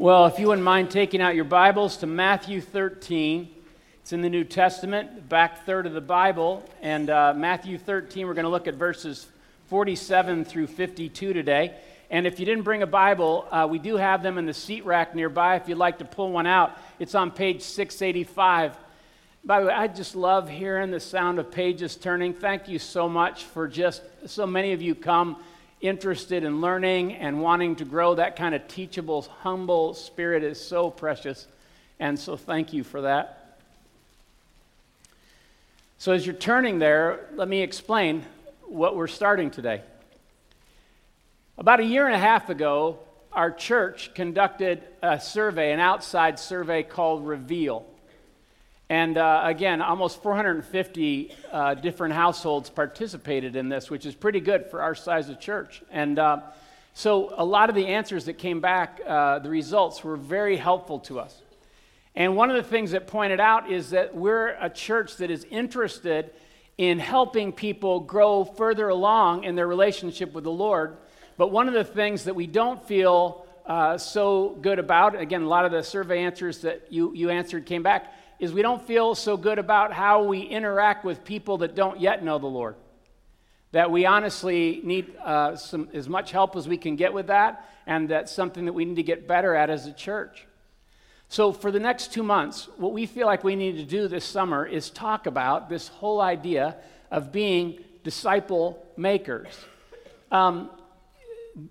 Well, if you wouldn't mind taking out your Bibles to Matthew 13, it's in the New Testament, back third of the Bible. And uh, Matthew 13, we're going to look at verses 47 through 52 today. And if you didn't bring a Bible, uh, we do have them in the seat rack nearby. If you'd like to pull one out, it's on page 685. By the way, I just love hearing the sound of pages turning. Thank you so much for just so many of you come interested in learning and wanting to grow, that kind of teachable, humble spirit is so precious. And so thank you for that. So, as you're turning there, let me explain what we're starting today. About a year and a half ago, our church conducted a survey, an outside survey called Reveal. And uh, again, almost 450 uh, different households participated in this, which is pretty good for our size of church. And uh, so a lot of the answers that came back, uh, the results were very helpful to us. And one of the things that pointed out is that we're a church that is interested in helping people grow further along in their relationship with the Lord. But one of the things that we don't feel uh, so good about, again, a lot of the survey answers that you, you answered came back, is we don't feel so good about how we interact with people that don't yet know the Lord. That we honestly need uh, some, as much help as we can get with that, and that's something that we need to get better at as a church. So, for the next two months, what we feel like we need to do this summer is talk about this whole idea of being disciple makers. Um,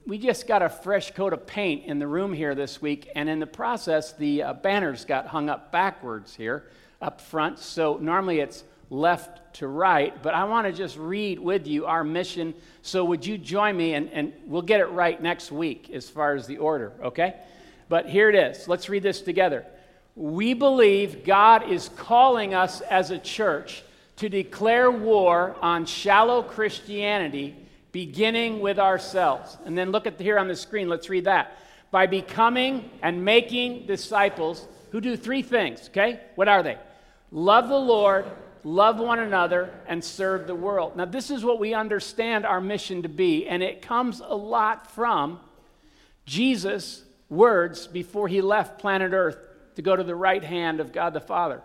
we just got a fresh coat of paint in the room here this week, and in the process, the uh, banners got hung up backwards here up front. So normally it's left to right, but I want to just read with you our mission. So would you join me, and, and we'll get it right next week as far as the order, okay? But here it is. Let's read this together. We believe God is calling us as a church to declare war on shallow Christianity beginning with ourselves. And then look at here on the screen, let's read that. By becoming and making disciples who do three things, okay? What are they? Love the Lord, love one another, and serve the world. Now, this is what we understand our mission to be, and it comes a lot from Jesus' words before he left planet Earth to go to the right hand of God the Father.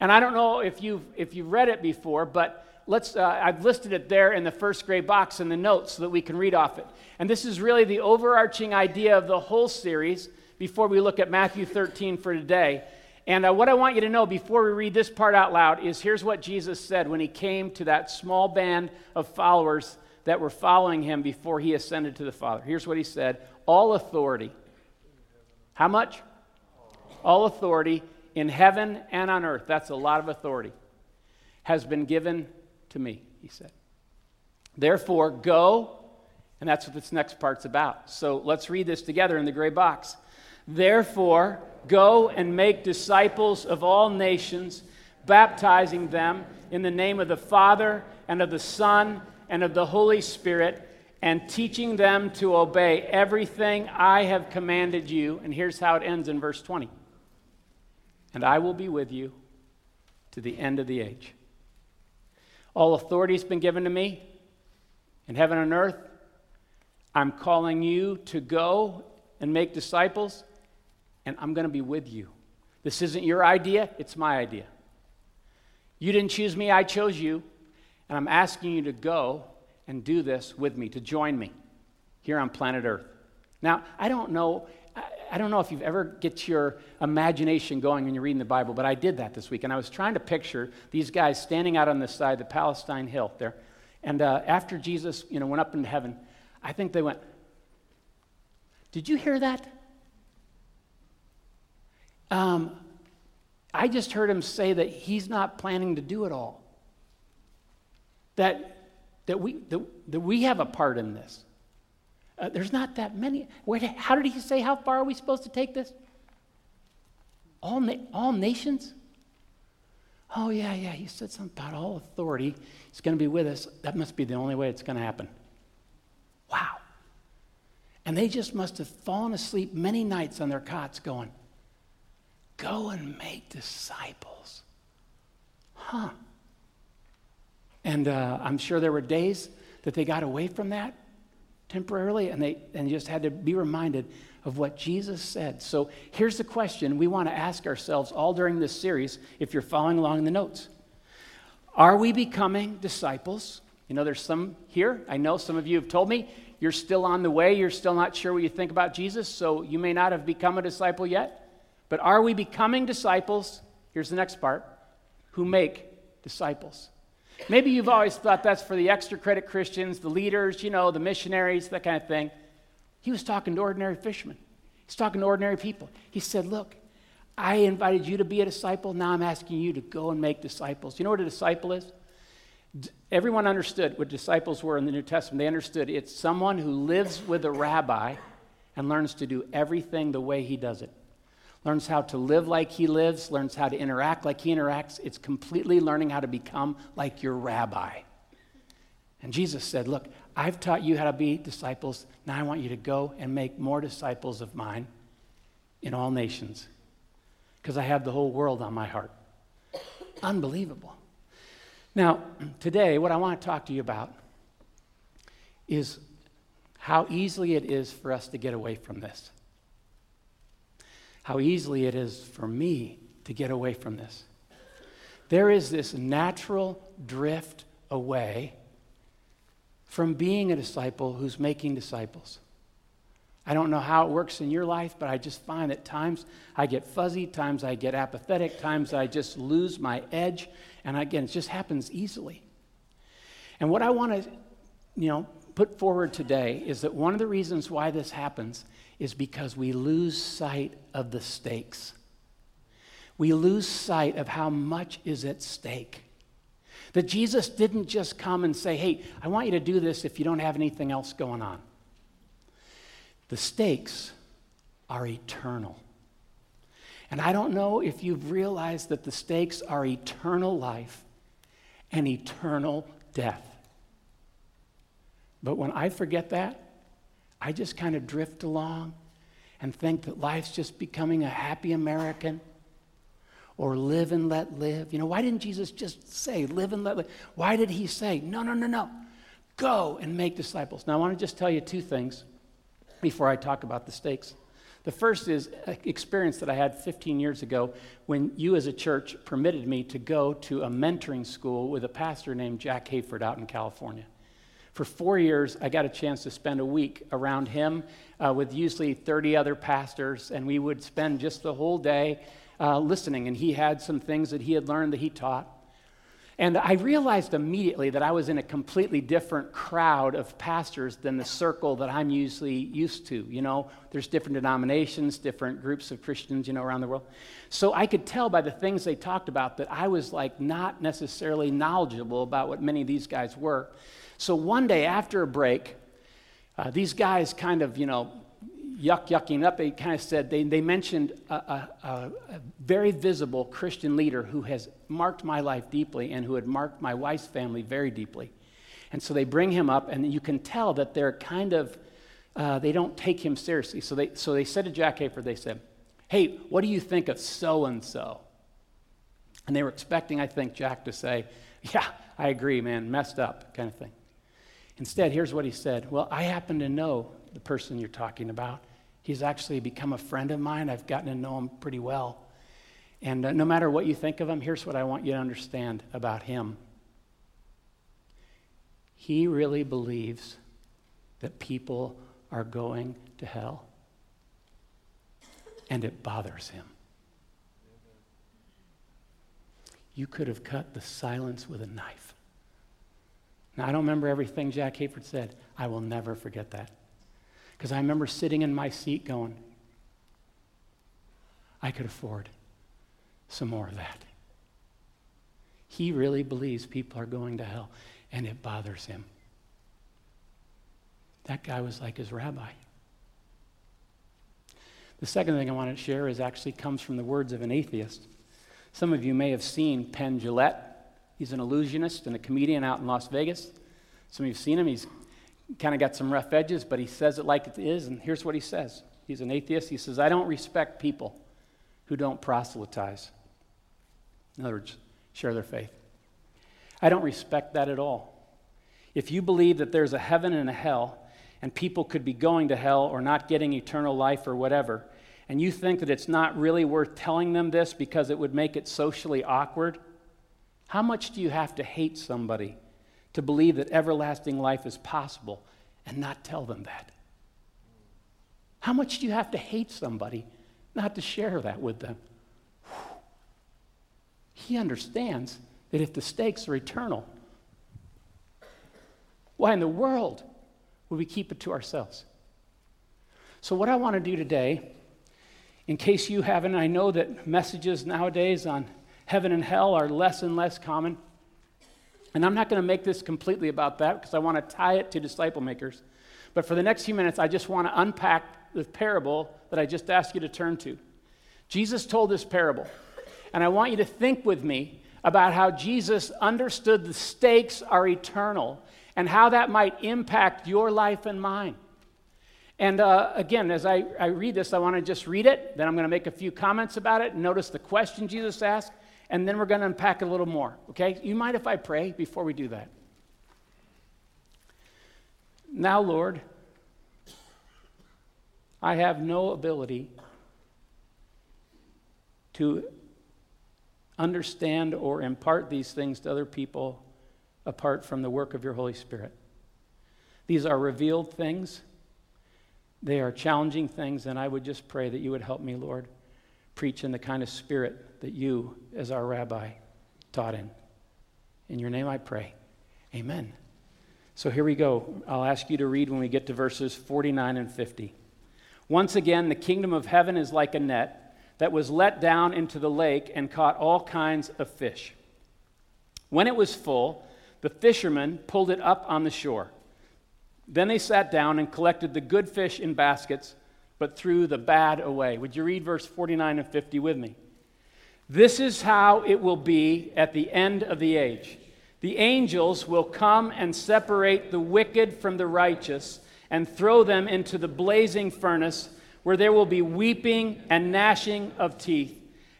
And I don't know if you've, if you've read it before, but let's, uh, I've listed it there in the first gray box in the notes so that we can read off it. And this is really the overarching idea of the whole series before we look at Matthew 13 for today. And uh, what I want you to know before we read this part out loud is here's what Jesus said when he came to that small band of followers that were following him before he ascended to the Father. Here's what he said All authority. How much? All authority in heaven and on earth. That's a lot of authority. Has been given to me, he said. Therefore, go, and that's what this next part's about. So let's read this together in the gray box. Therefore, go and make disciples of all nations, baptizing them in the name of the Father and of the Son and of the Holy Spirit, and teaching them to obey everything I have commanded you. And here's how it ends in verse 20 And I will be with you to the end of the age. All authority has been given to me in heaven and earth. I'm calling you to go and make disciples, and I'm going to be with you. This isn't your idea, it's my idea. You didn't choose me, I chose you, and I'm asking you to go and do this with me, to join me here on planet Earth. Now, I don't know I don't know if you've ever get your imagination going when you're reading the Bible, but I did that this week, and I was trying to picture these guys standing out on the side, of the Palestine Hill there, and uh, after Jesus, you know, went up into heaven, I think they went, "Did you hear that?" Um, I just heard him say that he's not planning to do it all. That that we that, that we have a part in this. Uh, there's not that many. Where, how did he say, how far are we supposed to take this? All, na- all nations? Oh, yeah, yeah, he said something about all authority. He's going to be with us. That must be the only way it's going to happen. Wow. And they just must have fallen asleep many nights on their cots going, Go and make disciples. Huh. And uh, I'm sure there were days that they got away from that temporarily, and they and just had to be reminded of what Jesus said. So here's the question we want to ask ourselves all during this series, if you're following along in the notes. Are we becoming disciples? You know, there's some here. I know some of you have told me you're still on the way. You're still not sure what you think about Jesus, so you may not have become a disciple yet. But are we becoming disciples? Here's the next part who make disciples. Maybe you've always thought that's for the extra credit Christians, the leaders, you know, the missionaries, that kind of thing. He was talking to ordinary fishermen, he's talking to ordinary people. He said, Look, I invited you to be a disciple. Now I'm asking you to go and make disciples. You know what a disciple is? Everyone understood what disciples were in the New Testament. They understood it's someone who lives with a rabbi and learns to do everything the way he does it learns how to live like he lives, learns how to interact like he interacts. It's completely learning how to become like your rabbi. And Jesus said, Look, I've taught you how to be disciples. Now I want you to go and make more disciples of mine in all nations because I have the whole world on my heart. Unbelievable. Now, today, what I want to talk to you about is how easily it is for us to get away from this how easily it is for me to get away from this. There is this natural drift away from being a disciple who's making disciples. I don't know how it works in your life, but I just find that times I get fuzzy, times I get apathetic, times I just lose my edge. And again, it just happens easily. And what I want to, you know, put forward today is that one of the reasons why this happens is because we lose sight of the stakes. We lose sight of how much is at stake. That Jesus didn't just come and say, hey, I want you to do this if you don't have anything else going on. The stakes are eternal. And I don't know if you've realized that the stakes are eternal life and eternal death. But when I forget that, I just kind of drift along and think that life's just becoming a happy American or live and let live. You know, why didn't Jesus just say, live and let live? Why did he say, no, no, no, no, go and make disciples? Now, I want to just tell you two things before I talk about the stakes. The first is an experience that I had 15 years ago when you, as a church, permitted me to go to a mentoring school with a pastor named Jack Hayford out in California. For four years, I got a chance to spend a week around him uh, with usually 30 other pastors, and we would spend just the whole day uh, listening. And he had some things that he had learned that he taught. And I realized immediately that I was in a completely different crowd of pastors than the circle that I'm usually used to. You know, there's different denominations, different groups of Christians, you know, around the world. So I could tell by the things they talked about that I was like not necessarily knowledgeable about what many of these guys were. So one day after a break, uh, these guys kind of, you know, yuck yucking up, they kind of said, they, they mentioned a, a, a, very visible Christian leader who has marked my life deeply and who had marked my wife's family very deeply. And so they bring him up, and you can tell that they're kind of, uh, they don't take him seriously. So they, so they said to Jack Hayford, they said, Hey, what do you think of so and so? And they were expecting, I think, Jack to say, Yeah, I agree, man, messed up, kind of thing. Instead, here's what he said Well, I happen to know the person you're talking about. He's actually become a friend of mine. I've gotten to know him pretty well. And uh, no matter what you think of him, here's what I want you to understand about him. He really believes that people are going to hell, and it bothers him. You could have cut the silence with a knife. Now, I don't remember everything Jack Hayford said. I will never forget that. Because I remember sitting in my seat going, I could afford some more of that. He really believes people are going to hell, and it bothers him. That guy was like his rabbi. The second thing I want to share is actually comes from the words of an atheist. Some of you may have seen Penn Jillette He's an illusionist and a comedian out in Las Vegas. Some of you have seen him. He's kind of got some rough edges, but he says it like it is. And here's what he says He's an atheist. He says, I don't respect people who don't proselytize. In other words, share their faith. I don't respect that at all. If you believe that there's a heaven and a hell, and people could be going to hell or not getting eternal life or whatever, and you think that it's not really worth telling them this because it would make it socially awkward, how much do you have to hate somebody to believe that everlasting life is possible and not tell them that? How much do you have to hate somebody not to share that with them? He understands that if the stakes are eternal, why in the world would we keep it to ourselves? So, what I want to do today, in case you haven't, I know that messages nowadays on heaven and hell are less and less common. And I'm not going to make this completely about that because I want to tie it to disciple makers. But for the next few minutes, I just want to unpack the parable that I just asked you to turn to. Jesus told this parable, and I want you to think with me about how Jesus understood the stakes are eternal and how that might impact your life and mine. And uh, again, as I, I read this, I want to just read it, then I'm going to make a few comments about it. Notice the question Jesus asked, and then we're going to unpack a little more. Okay? You mind if I pray before we do that? Now, Lord, I have no ability to understand or impart these things to other people apart from the work of your Holy Spirit. These are revealed things, they are challenging things, and I would just pray that you would help me, Lord, preach in the kind of spirit that you, as our rabbi, taught in. In your name I pray. Amen. So here we go. I'll ask you to read when we get to verses 49 and 50. Once again, the kingdom of heaven is like a net that was let down into the lake and caught all kinds of fish. When it was full, the fishermen pulled it up on the shore. Then they sat down and collected the good fish in baskets, but threw the bad away. Would you read verse 49 and 50 with me? This is how it will be at the end of the age. The angels will come and separate the wicked from the righteous and throw them into the blazing furnace where there will be weeping and gnashing of teeth.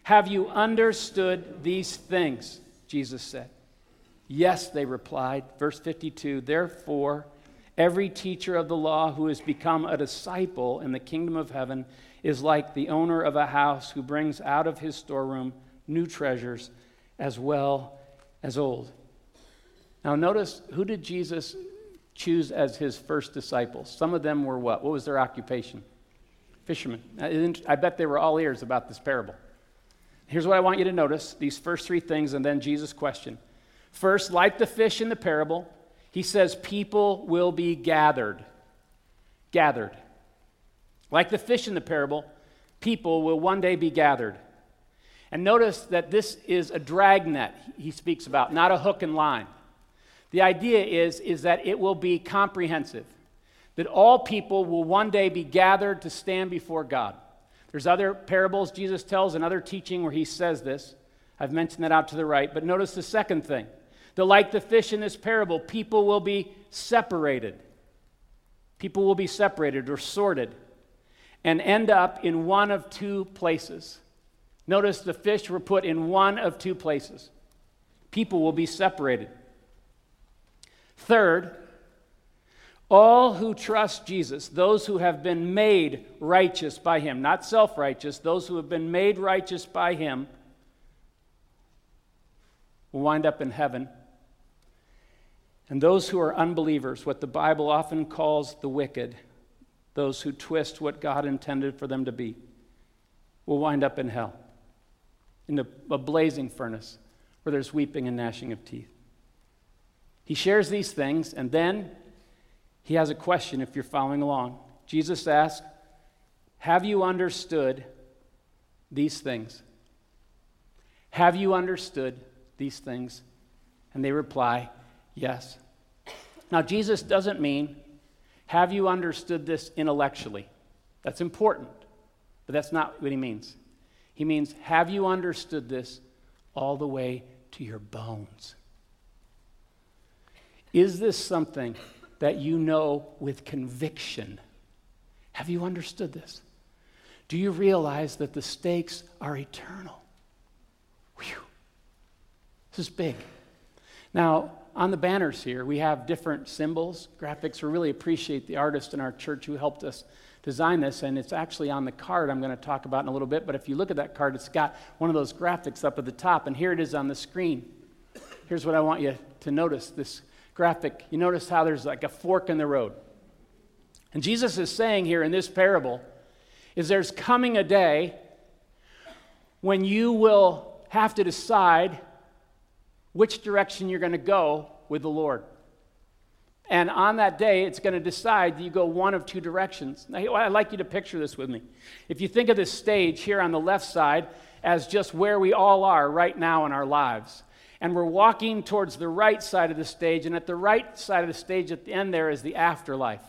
Have you understood these things? Jesus said. Yes, they replied. Verse 52 Therefore, every teacher of the law who has become a disciple in the kingdom of heaven is like the owner of a house who brings out of his storeroom new treasures as well as old. Now, notice who did Jesus choose as his first disciples? Some of them were what? What was their occupation? Fishermen. I bet they were all ears about this parable. Here's what I want you to notice these first three things, and then Jesus' question. First, like the fish in the parable, he says, People will be gathered. Gathered. Like the fish in the parable, people will one day be gathered. And notice that this is a dragnet he speaks about, not a hook and line. The idea is, is that it will be comprehensive, that all people will one day be gathered to stand before God. There's other parables Jesus tells, and other teaching where he says this. I've mentioned that out to the right. But notice the second thing that, like the fish in this parable, people will be separated. People will be separated or sorted and end up in one of two places. Notice the fish were put in one of two places. People will be separated. Third, all who trust Jesus, those who have been made righteous by him, not self righteous, those who have been made righteous by him, will wind up in heaven. And those who are unbelievers, what the Bible often calls the wicked, those who twist what God intended for them to be, will wind up in hell, in a, blazing furnace where there's weeping and gnashing of teeth. He shares these things, and then he has a question if you're following along. Jesus asks, Have you understood these things? Have you understood these things? And they reply, Yes. Now, Jesus doesn't mean have you understood this intellectually? That's important, but that's not what he means. He means, have you understood this all the way to your bones? Is this something that you know with conviction? Have you understood this? Do you realize that the stakes are eternal? Whew. This is big. Now, on the banners here, we have different symbols, graphics. We really appreciate the artist in our church who helped us design this, and it's actually on the card I'm going to talk about in a little bit. But if you look at that card, it's got one of those graphics up at the top, and here it is on the screen. Here's what I want you to notice this graphic. You notice how there's like a fork in the road. And Jesus is saying here in this parable is there's coming a day when you will have to decide which direction you're going to go with the Lord. And on that day, it's going to decide that you go one of two directions. Now, I'd like you to picture this with me. If you think of this stage here on the left side as just where we all are right now in our lives, and we're walking towards the right side of the stage, and at the right side of the stage at the end there is the afterlife.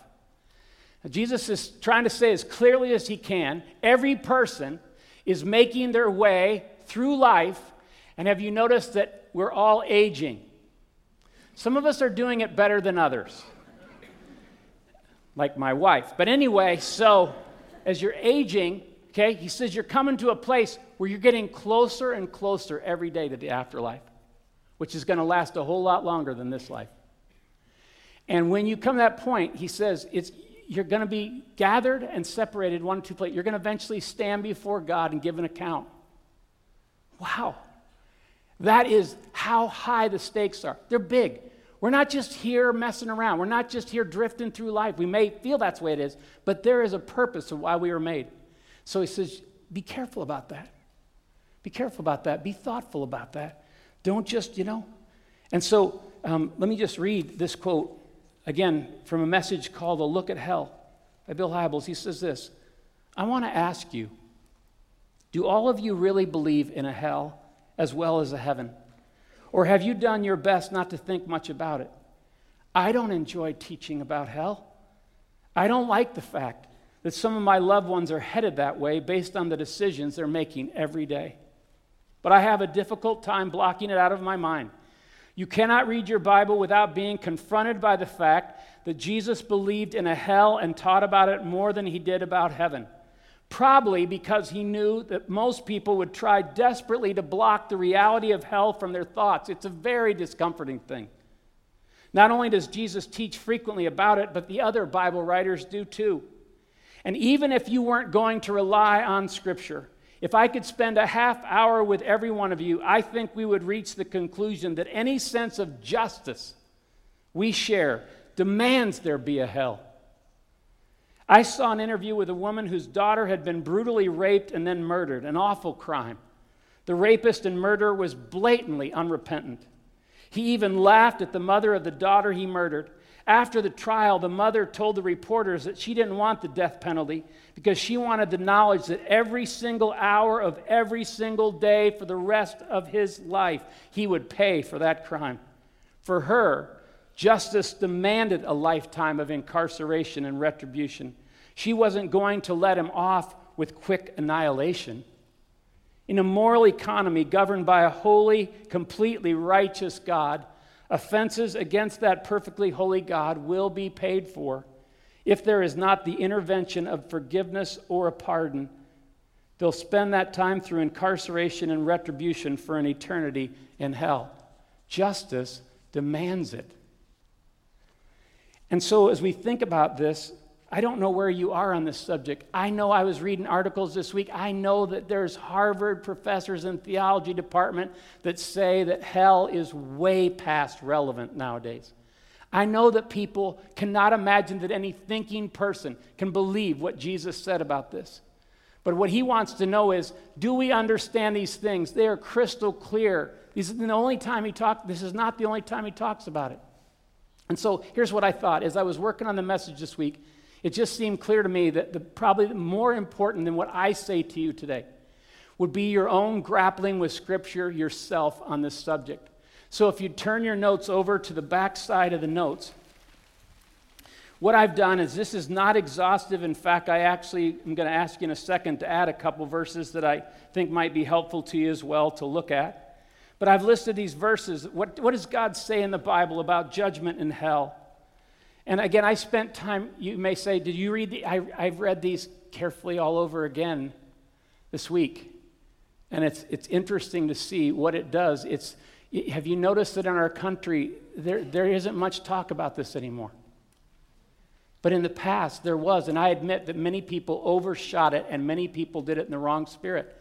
Now, Jesus is trying to say as clearly as he can every person is making their way through life, and have you noticed that we're all aging? Some of us are doing it better than others, like my wife. But anyway, so as you're aging, okay, he says you're coming to a place where you're getting closer and closer every day to the afterlife, which is going to last a whole lot longer than this life. And when you come to that point, he says it's you're going to be gathered and separated one two places. You're going to eventually stand before God and give an account. Wow. That is how high the stakes are. They're big. We're not just here messing around. We're not just here drifting through life. We may feel that's the way it is, but there is a purpose of why we were made. So he says, be careful about that. Be careful about that. Be thoughtful about that. Don't just, you know. And so um, let me just read this quote again from a message called A Look at Hell by Bill Hybels. He says this I want to ask you, do all of you really believe in a hell? As well as a heaven? Or have you done your best not to think much about it? I don't enjoy teaching about hell. I don't like the fact that some of my loved ones are headed that way based on the decisions they're making every day. But I have a difficult time blocking it out of my mind. You cannot read your Bible without being confronted by the fact that Jesus believed in a hell and taught about it more than he did about heaven. Probably because he knew that most people would try desperately to block the reality of hell from their thoughts. It's a very discomforting thing. Not only does Jesus teach frequently about it, but the other Bible writers do too. And even if you weren't going to rely on Scripture, if I could spend a half hour with every one of you, I think we would reach the conclusion that any sense of justice we share demands there be a hell. I saw an interview with a woman whose daughter had been brutally raped and then murdered, an awful crime. The rapist and murderer was blatantly unrepentant. He even laughed at the mother of the daughter he murdered. After the trial, the mother told the reporters that she didn't want the death penalty because she wanted the knowledge that every single hour of every single day for the rest of his life, he would pay for that crime. For her, Justice demanded a lifetime of incarceration and retribution. She wasn't going to let him off with quick annihilation. In a moral economy governed by a holy, completely righteous God, offenses against that perfectly holy God will be paid for. If there is not the intervention of forgiveness or a pardon, they'll spend that time through incarceration and retribution for an eternity in hell. Justice demands it. And so, as we think about this, I don't know where you are on this subject. I know I was reading articles this week. I know that there's Harvard professors in theology department that say that hell is way past relevant nowadays. I know that people cannot imagine that any thinking person can believe what Jesus said about this. But what he wants to know is do we understand these things? They are crystal clear. This is the only time he talks, this is not the only time he talks about it. And so here's what I thought as I was working on the message this week, it just seemed clear to me that the, probably more important than what I say to you today would be your own grappling with Scripture yourself on this subject. So if you turn your notes over to the back side of the notes, what I've done is this is not exhaustive. In fact, I actually am going to ask you in a second to add a couple verses that I think might be helpful to you as well to look at. But I've listed these verses. What, what does God say in the Bible about judgment and hell? And again, I spent time, you may say, did you read the, I, I've read these carefully all over again this week. And it's, it's interesting to see what it does. It's, Have you noticed that in our country, there, there isn't much talk about this anymore? But in the past, there was, and I admit that many people overshot it and many people did it in the wrong spirit.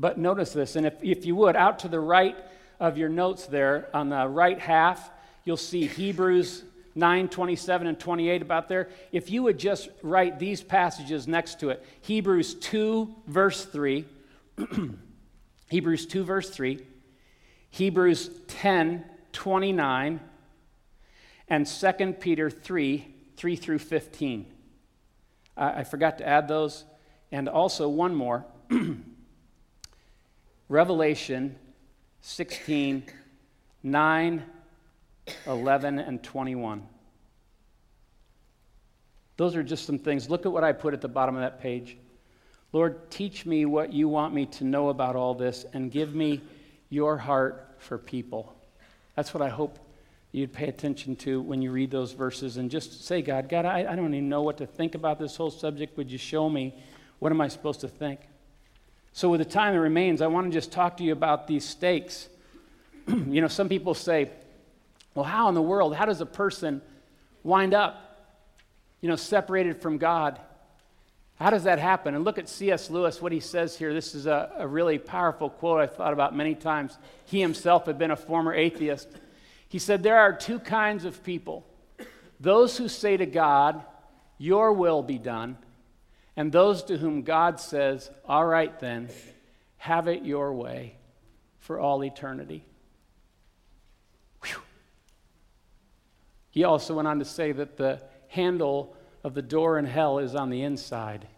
But notice this, and if, if you would, out to the right of your notes there, on the right half, you'll see Hebrews 9, 27, and 28 about there. If you would just write these passages next to it Hebrews 2, verse 3, Hebrews 2, verse 3, Hebrews 10, 29, and 2 Peter 3, 3 through 15. I, I forgot to add those. And also one more Revelation 16, 9, 11, and 21. Those are just some things. Look at what I put at the bottom of that page. Lord, teach me what you want me to know about all this and give me your heart for people. That's what I hope you'd pay attention to when you read those verses and just say, God, God, I, I don't even know what to think about this whole subject. Would you show me? What am I supposed to think? So, with the time that remains, I want to just talk to you about these stakes. you know, some people say, well, how in the world, how does a person wind up, you know, separated from God? How does that happen? And look at C.S. Lewis, what he says here. This is a, a really powerful quote I've thought about many times. He himself had been a former atheist. He said, There are two kinds of people those who say to God, Your will be done, and those to whom God says, All right then, have it your way for all eternity. Whew. He also went on to say that the handle of the door in hell is on the inside.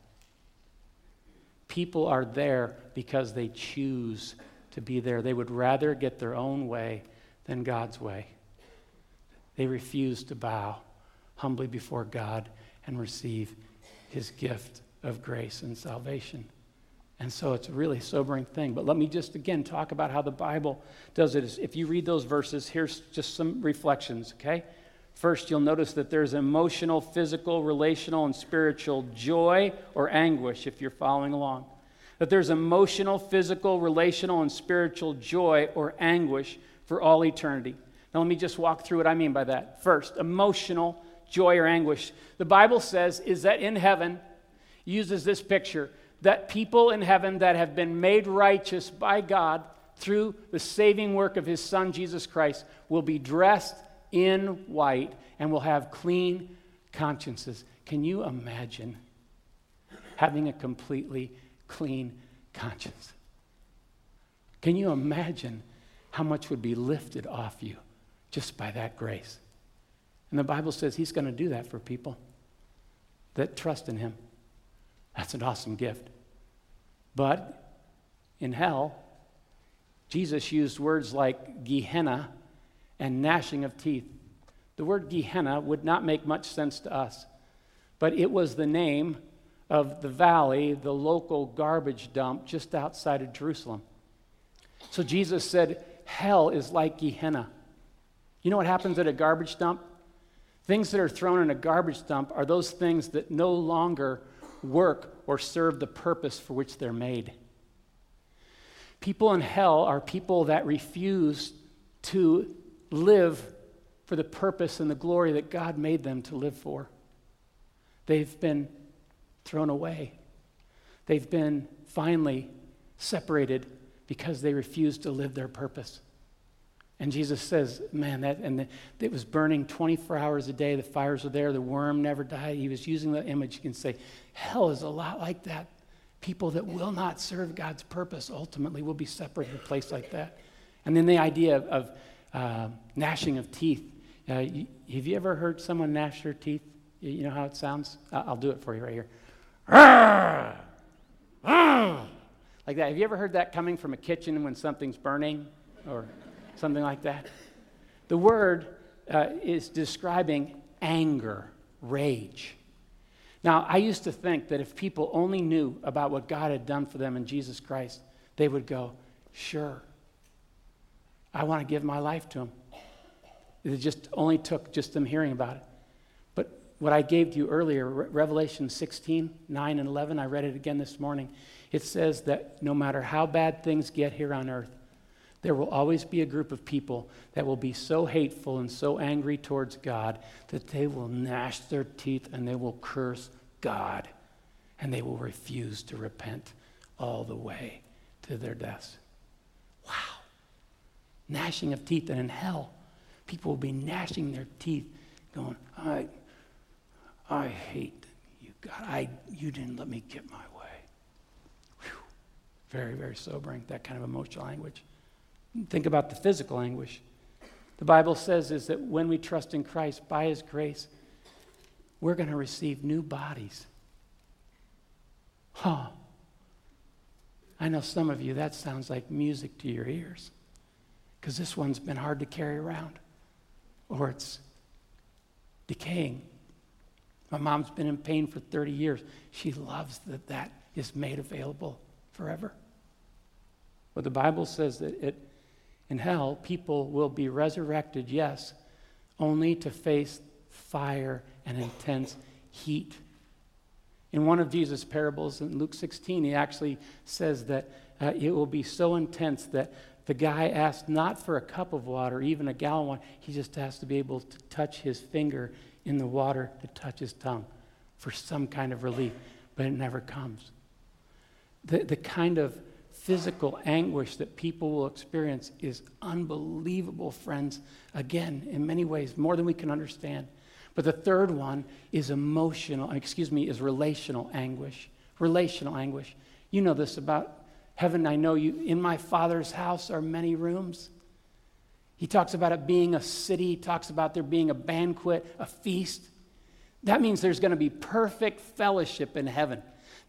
People are there because they choose to be there. They would rather get their own way than God's way. They refuse to bow humbly before God and receive his gift of grace and salvation. And so it's a really sobering thing. But let me just again talk about how the Bible does it. If you read those verses, here's just some reflections, okay? First, you'll notice that there's emotional, physical, relational, and spiritual joy or anguish if you're following along. That there's emotional, physical, relational, and spiritual joy or anguish for all eternity. Now, let me just walk through what I mean by that. First, emotional joy or anguish. The Bible says is that in heaven, uses this picture that people in heaven that have been made righteous by God through the saving work of his Son, Jesus Christ, will be dressed in white and will have clean consciences. Can you imagine having a completely clean conscience? Can you imagine how much would be lifted off you just by that grace? And the Bible says he's going to do that for people that trust in him. That's an awesome gift. But in hell, Jesus used words like Gehenna and gnashing of teeth. The word Gehenna would not make much sense to us, but it was the name of the valley, the local garbage dump just outside of Jerusalem. So Jesus said, Hell is like Gehenna. You know what happens at a garbage dump? Things that are thrown in a garbage dump are those things that no longer work or serve the purpose for which they're made. People in hell are people that refuse to live for the purpose and the glory that God made them to live for. They've been thrown away. They've been finally separated because they refuse to live their purpose. And Jesus says, man, that, and the, it was burning 24 hours a day. The fires were there. The worm never died. He was using the image. You can say, hell is a lot like that. People that will not serve God's purpose ultimately will be separated in a place like that. And then the idea of, of uh, gnashing of teeth. Uh, you, have you ever heard someone gnash their teeth? You know how it sounds? I'll do it for you right here. Like that. Have you ever heard that coming from a kitchen when something's burning or something like that? The word uh, is describing anger, rage. Now, I used to think that if people only knew about what God had done for them in Jesus Christ, they would go, Sure, I want to give my life to him. It just only took just them hearing about it. But what I gave to you earlier, Revelation 16, 9 and 11, I read it again this morning. It says that no matter how bad things get here on earth, There will always be a group of people that will be so hateful and so angry towards God that they will gnash their teeth and they will curse God and they will refuse to repent all the way to their deaths. Wow. Gnashing of teeth. And in hell, people will be gnashing their teeth, going, I, I hate you, God. I, you didn't let me get my way. Whew. Very, very sobering, that kind of emotional language. Think about the physical anguish. The Bible says is that when we trust in Christ by his grace, we're going to receive new bodies. Huh. I know some of you, that sounds like music to your ears because this one's been hard to carry around or it's decaying. My mom's been in pain for 30 years. She loves that that is made available forever. But the Bible says that it in hell, people will be resurrected, yes, only to face fire and intense heat. In one of Jesus' parables in Luke 16, he actually says that uh, it will be so intense that the guy asked not for a cup of water, even a gallon water. He just has to be able to touch his finger in the water to touch his tongue for some kind of relief, but it never comes. The, the kind of physical anguish that people will experience is unbelievable, friends. Again, in many ways, more than we can understand. But the third one is emotional, excuse me, is relational anguish. Relational anguish. You know this about heaven. I know you. In my Father's house are many rooms. He talks about it being a city, he talks about there being a banquet, a feast. That means there's going to be perfect fellowship in heaven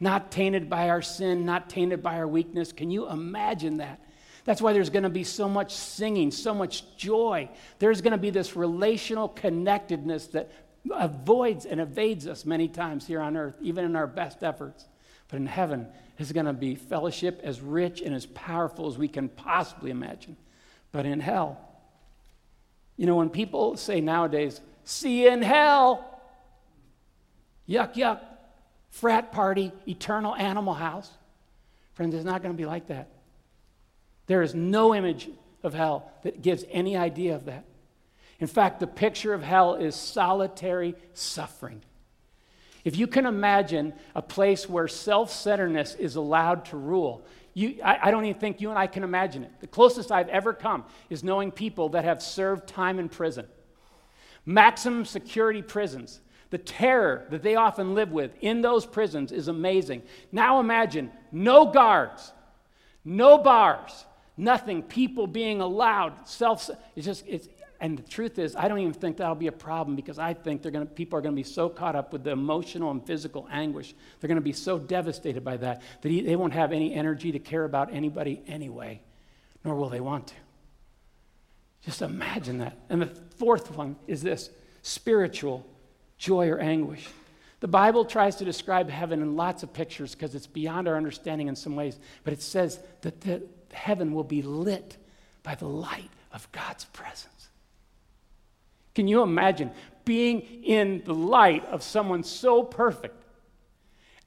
not tainted by our sin, not tainted by our weakness. Can you imagine that? That's why there's going to be so much singing, so much joy. There's going to be this relational connectedness that avoids and evades us many times here on earth, even in our best efforts. But in heaven, there's going to be fellowship as rich and as powerful as we can possibly imagine. But in hell, you know, when people say nowadays, see in hell, yuck, yuck, frat party, eternal animal house. Friends, it's not going to be like that. There is no image of hell that gives any idea of that. In fact, the picture of hell is solitary suffering. If you can imagine a place where self centeredness is allowed to rule, you, I, I, don't even think you and I can imagine it. The closest I've ever come is knowing people that have served time in prison. Maximum security prisons the terror that they often live with in those prisons is amazing. Now imagine no guards, no bars, nothing, people being allowed, self, it's just, it's, and the truth is, I don't even think that'll be a problem because I think they're gonna, people are going to be so caught up with the emotional and physical anguish. They're going to be so devastated by that that they won't have any energy to care about anybody anyway, nor will they want to. Just imagine that. And the fourth one is this spiritual joy, or anguish. The Bible tries to describe heaven in lots of pictures because it's beyond our understanding in some ways, but it says that the heaven will be lit by the light of God's presence. Can you imagine being in the light of someone so perfect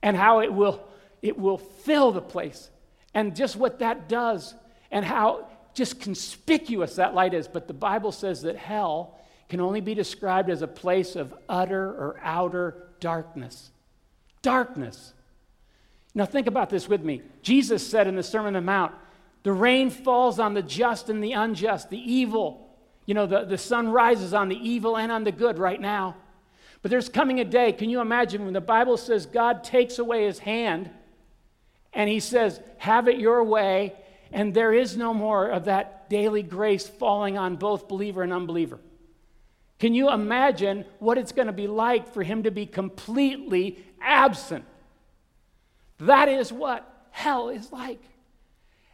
and how it will, it will fill the place and just what that does and how just conspicuous that light is? But the Bible says that hell can only be described as a place of utter or outer darkness. Darkness. Now, think about this with me. Jesus said in the Sermon on the Mount, the rain falls on the just and the unjust, the evil. You know, the, the sun rises on the evil and on the good right now. But there's coming a day, can you imagine, when the Bible says God takes away his hand and he says, Have it your way, and there is no more of that daily grace falling on both believer and unbeliever. Can you imagine what it's going to be like for him to be completely absent? That is what hell is like.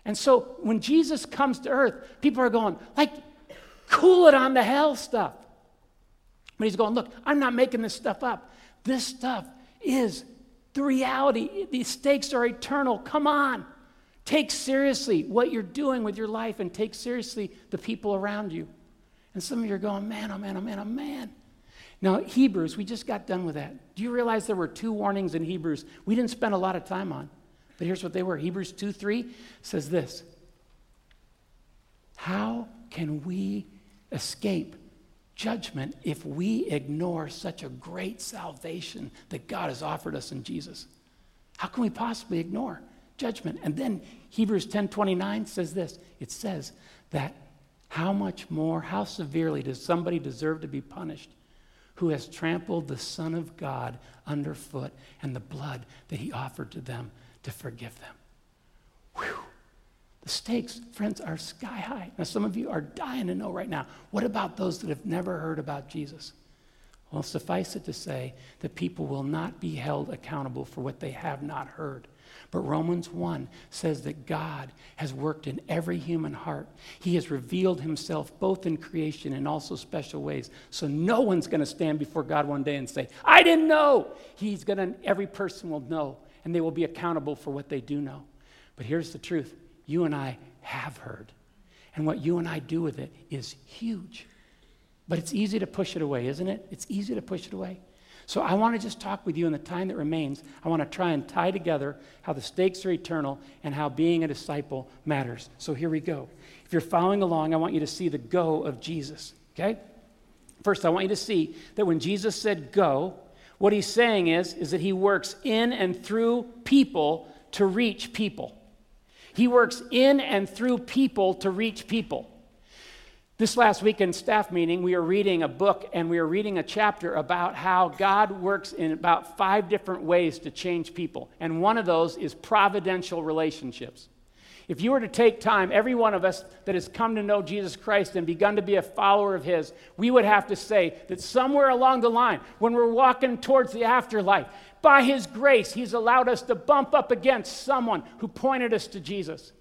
And so when Jesus comes to earth, people are going, like, cool it on the hell stuff. But he's going, look, I'm not making this stuff up. This stuff is the reality. These stakes are eternal. Come on. Take seriously what you're doing with your life and take seriously the people around you. And some of you are going, man, oh man, oh man, oh man. Now, Hebrews, we just got done with that. Do you realize there were two warnings in Hebrews we didn't spend a lot of time on? But here's what they were Hebrews 2 3 says this How can we escape judgment if we ignore such a great salvation that God has offered us in Jesus? How can we possibly ignore judgment? And then Hebrews 10:29 says this. It says that how much more, how severely does somebody deserve to be punished who has trampled the Son of God underfoot and the blood that he offered to them to forgive them? Whew. The stakes, friends, are sky high. Now, some of you are dying to know right now what about those that have never heard about Jesus? Well, suffice it to say that people will not be held accountable for what they have not heard. But Romans 1 says that God has worked in every human heart. He has revealed himself both in creation and also special ways. So no one's going to stand before God one day and say, I didn't know. He's going to, every person will know, and they will be accountable for what they do know. But here's the truth you and I have heard. And what you and I do with it is huge. But it's easy to push it away, isn't it? It's easy to push it away. So I want to just talk with you in the time that remains. I want to try and tie together how the stakes are eternal and how being a disciple matters. So here we go. If you're following along, I want you to see the go of Jesus, okay? First, I want you to see that when Jesus said go, what he's saying is, is that he works in and through people to reach people. He works in and through people to reach people. This last week in staff meeting, we are reading a book and we are reading a chapter about how God works in about five different ways to change people. And one of those is providential relationships. If you were to take time, every one of us that has come to know Jesus Christ and begun to be a follower of His, we would have to say that somewhere along the line, when we're walking towards the afterlife, by His grace, He's allowed us to bump up against someone who pointed us to Jesus,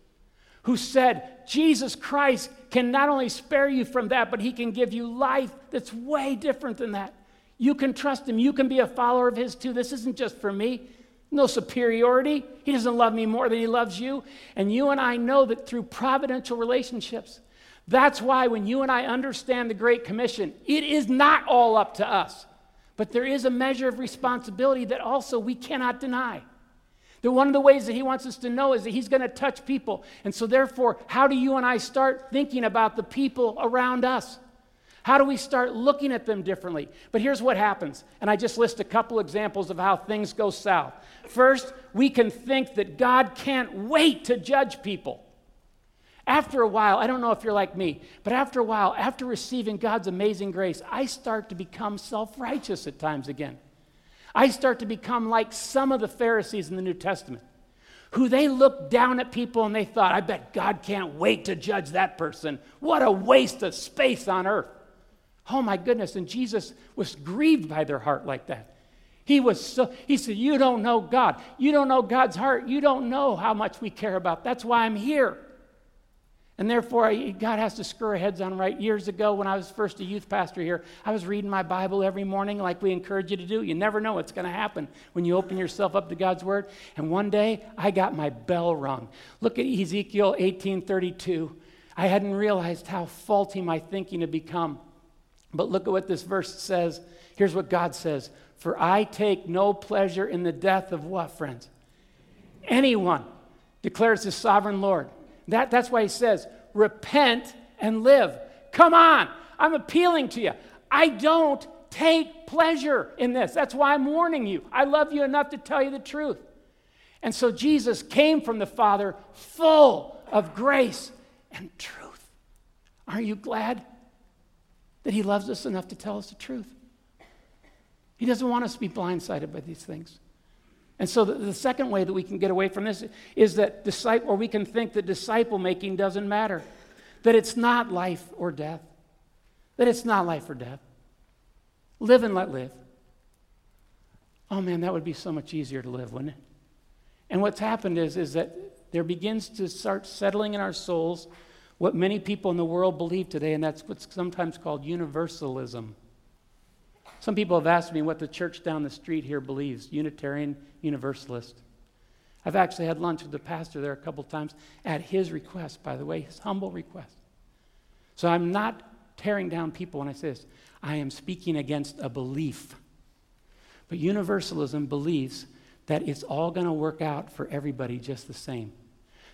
who said, Jesus Christ can not only spare you from that, but He can give you life that's way different than that. You can trust Him. You can be a follower of His too. This isn't just for me. No superiority. He doesn't love me more than He loves you. And you and I know that through providential relationships. That's why when you and I understand the Great Commission, it is not all up to us. But there is a measure of responsibility that also we cannot deny. That one of the ways that he wants us to know is that he's going to touch people. And so, therefore, how do you and I start thinking about the people around us? How do we start looking at them differently? But here's what happens, and I just list a couple examples of how things go south. First, we can think that God can't wait to judge people. After a while, I don't know if you're like me, but after a while, after receiving God's amazing grace, I start to become self righteous at times again. I start to become like some of the Pharisees in the New Testament, who they looked down at people and they thought, I bet God can't wait to judge that person. What a waste of space on earth. Oh my goodness. And Jesus was grieved by their heart like that. He was so, he said, You don't know God. You don't know God's heart. You don't know how much we care about. That's why I'm here. And therefore, God has to screw our heads on right. Years ago, when I was first a youth pastor here, I was reading my Bible every morning like we encourage you to do. You never know what's going to happen when you open yourself up to God's Word. And one day, I got my bell rung. Look at Ezekiel 18:32. I hadn't realized how faulty my thinking had become. But look at what this verse says. Here's what God says For I take no pleasure in the death of what, friends? Anyone declares the sovereign Lord. That, that's why he says, repent and live. Come on, I'm appealing to you. I don't take pleasure in this. That's why I'm warning you. I love you enough to tell you the truth. And so Jesus came from the Father full of grace and truth. Aren't you glad that He loves us enough to tell us the truth? He doesn't want us to be blindsided by these things. And so the, the, second way that we can get away from this is that disciple, or we can think that disciple making doesn't matter, that it's not life or death, that it's not life or death. Live and let live. Oh man, that would be so much easier to live, wouldn't it? And what's happened is, is that there begins to start settling in our souls what many people in the world believe today, and that's what's sometimes called universalism. Some people have asked me what the church down the street here believes Unitarian Universalist. I've actually had lunch with the pastor there a couple times at his request, by the way, his humble request. So I'm not tearing down people when I say this. I am speaking against a belief. But universalism believes that it's all going to work out for everybody just the same.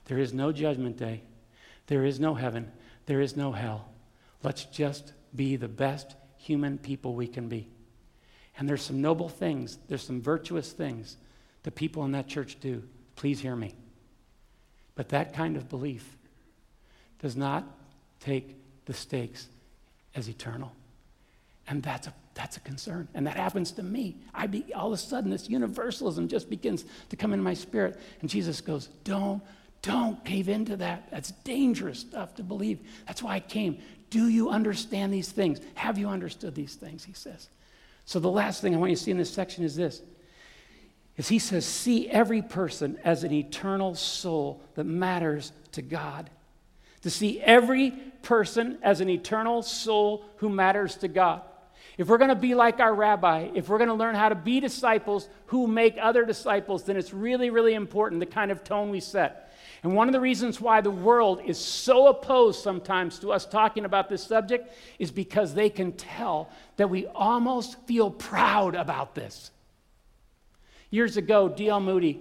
There is no judgment day, there is no heaven, There is no hell. Let's just be the best human people we can be. And there's some noble things, there's some virtuous things the people in that church do. Please hear me. But that kind of belief does not take the stakes as eternal. And that's a, that's a concern. And that happens to me. I be, all of a sudden, this universalism just begins to come into my spirit. And Jesus goes, Don't, don't cave into that. That's dangerous stuff to believe. That's why I came. Do you understand these things? Have you understood these things? He says. So the last thing I want you to see in this section is this. Is he says, see every person as an eternal soul that matters to God. To see every person as an eternal soul who matters to God. If we're going to be like our rabbi, if we're going to learn how to be disciples who make other disciples, then it's really, really important the kind of tone we set. And one of the reasons why the world is so opposed sometimes to us talking about this subject is because they can tell that we almost feel proud about this. Years ago, D.L. Moody,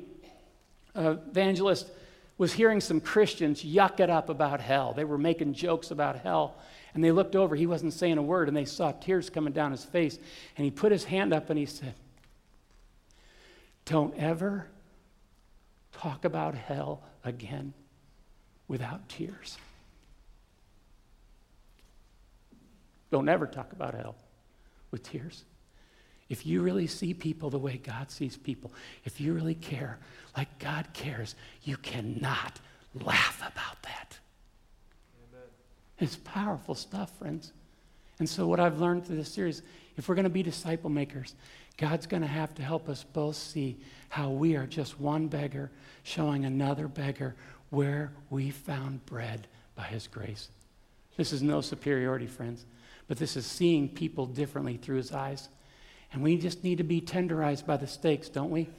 evangelist, was hearing some Christians yuck it up about hell. They were making jokes about hell. And they looked over, he wasn't saying a word, and they saw tears coming down his face. And he put his hand up and he said, Don't ever talk about hell again without tears. Don't ever talk about hell with tears. If you really see people the way God sees people, if you really care like God cares, you cannot laugh about that. Amen. It's powerful stuff, friends. And so, what I've learned through this series, if we're going to be disciple makers, God's going to have to help us both see how we are just one beggar showing another beggar where we found bread by his grace. This is no superiority, friends, but this is seeing people differently through his eyes. And we just need to be tenderized by the stakes, don't we?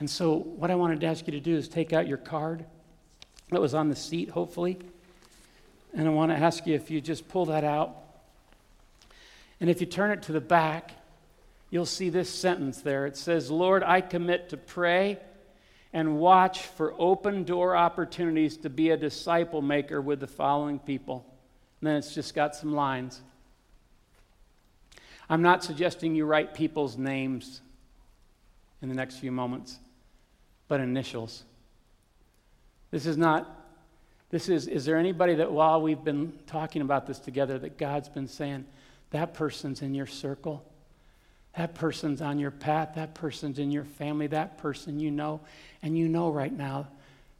And so, what I wanted to ask you to do is take out your card that was on the seat, hopefully. And I want to ask you if you just pull that out. And if you turn it to the back, you'll see this sentence there. It says, Lord, I commit to pray and watch for open door opportunities to be a disciple maker with the following people. And then it's just got some lines. I'm not suggesting you write people's names in the next few moments, but initials. This is not, this is, is there anybody that while we've been talking about this together, that God's been saying, that person's in your circle? That person's on your path. That person's in your family. That person you know. And you know right now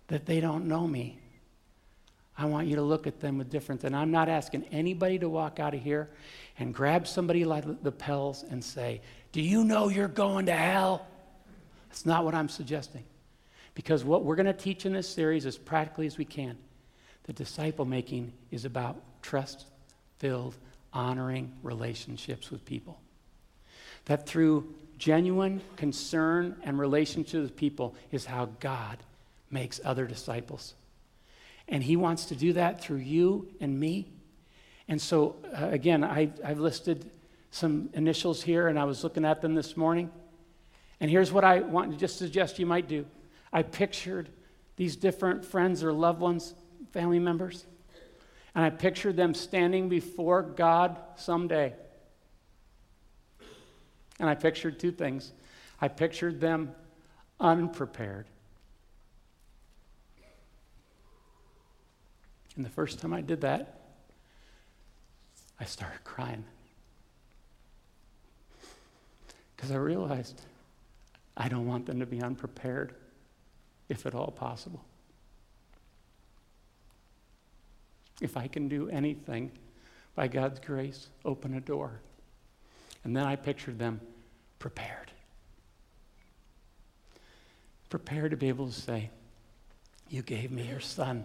that they don't know me. I want you to look at them with difference. And I'm not asking anybody to walk out of here and grab somebody like the Pells and say, Do you know you're going to hell? That's not what I'm suggesting. Because what we're going to teach in this series, as practically as we can, the disciple making is about trust filled, honoring relationships with people. That through genuine concern and relationship with people is how God makes other disciples. And He wants to do that through you and me. And so, uh, again, I, I've listed some initials here, and I was looking at them this morning. And here's what I want to just suggest you might do I pictured these different friends or loved ones, family members, and I pictured them standing before God someday. And I pictured two things I pictured them unprepared. And the first time I did that, I started crying. Because I realized I don't want them to be unprepared, if at all possible. If I can do anything by God's grace, open a door. And then I pictured them prepared. Prepared to be able to say, You gave me your son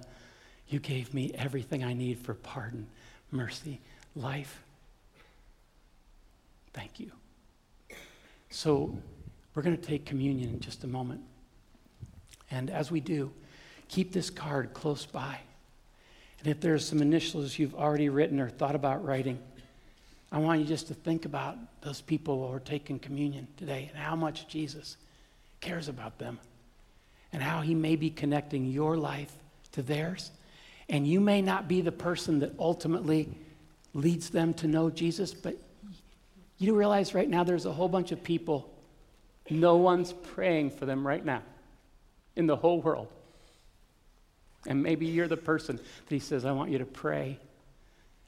you gave me everything I need for pardon, mercy, life. Thank you. So, we're going to take communion in just a moment. And as we do, keep this card close by. And if there's some initials you've already written or thought about writing, I want you just to think about those people who are taking communion today and how much Jesus cares about them and how he may be connecting your life to theirs And you may not be the person that ultimately leads them to know Jesus, but you realize right now there's a whole bunch of people, no one's praying for them right now in the whole world. And maybe you're the person that he says, I want you to pray.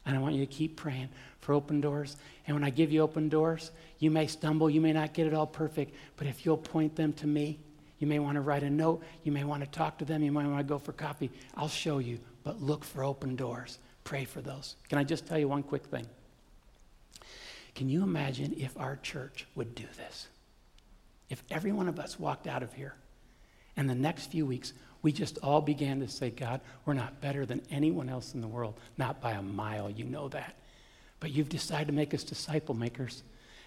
And I want you to keep praying for open doors. And when I give you open doors, you may stumble, you may not get it all perfect, but if you'll point them to me, you may want to write a note, you may want to talk to them, you might want to go for coffee. I'll show you, but look for open doors. Pray for those. Can I just tell you one quick thing? Can you imagine if our church would do this? If every one of us walked out of here and the next few weeks we just all began to say, God, we're not better than anyone else in the world, not by a mile, you know that. But you've decided to make us disciple makers.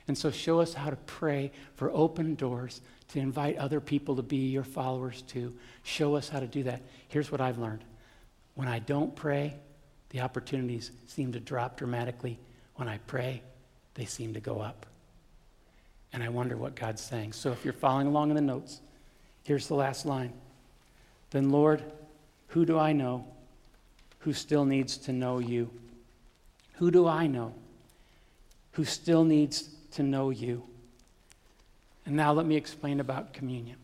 And so show us how to pray for open doors, to invite other people to be your followers too. Show us how to do that. Here's what I've learned when I don't pray, the opportunities seem to drop dramatically. When I pray, they seem to go up. And I wonder what God's saying. So if you're following along in the notes, here's the last line. Then, Lord, who do I know who still needs to know you? Who do I know who still needs to know you? And now let me explain about communion.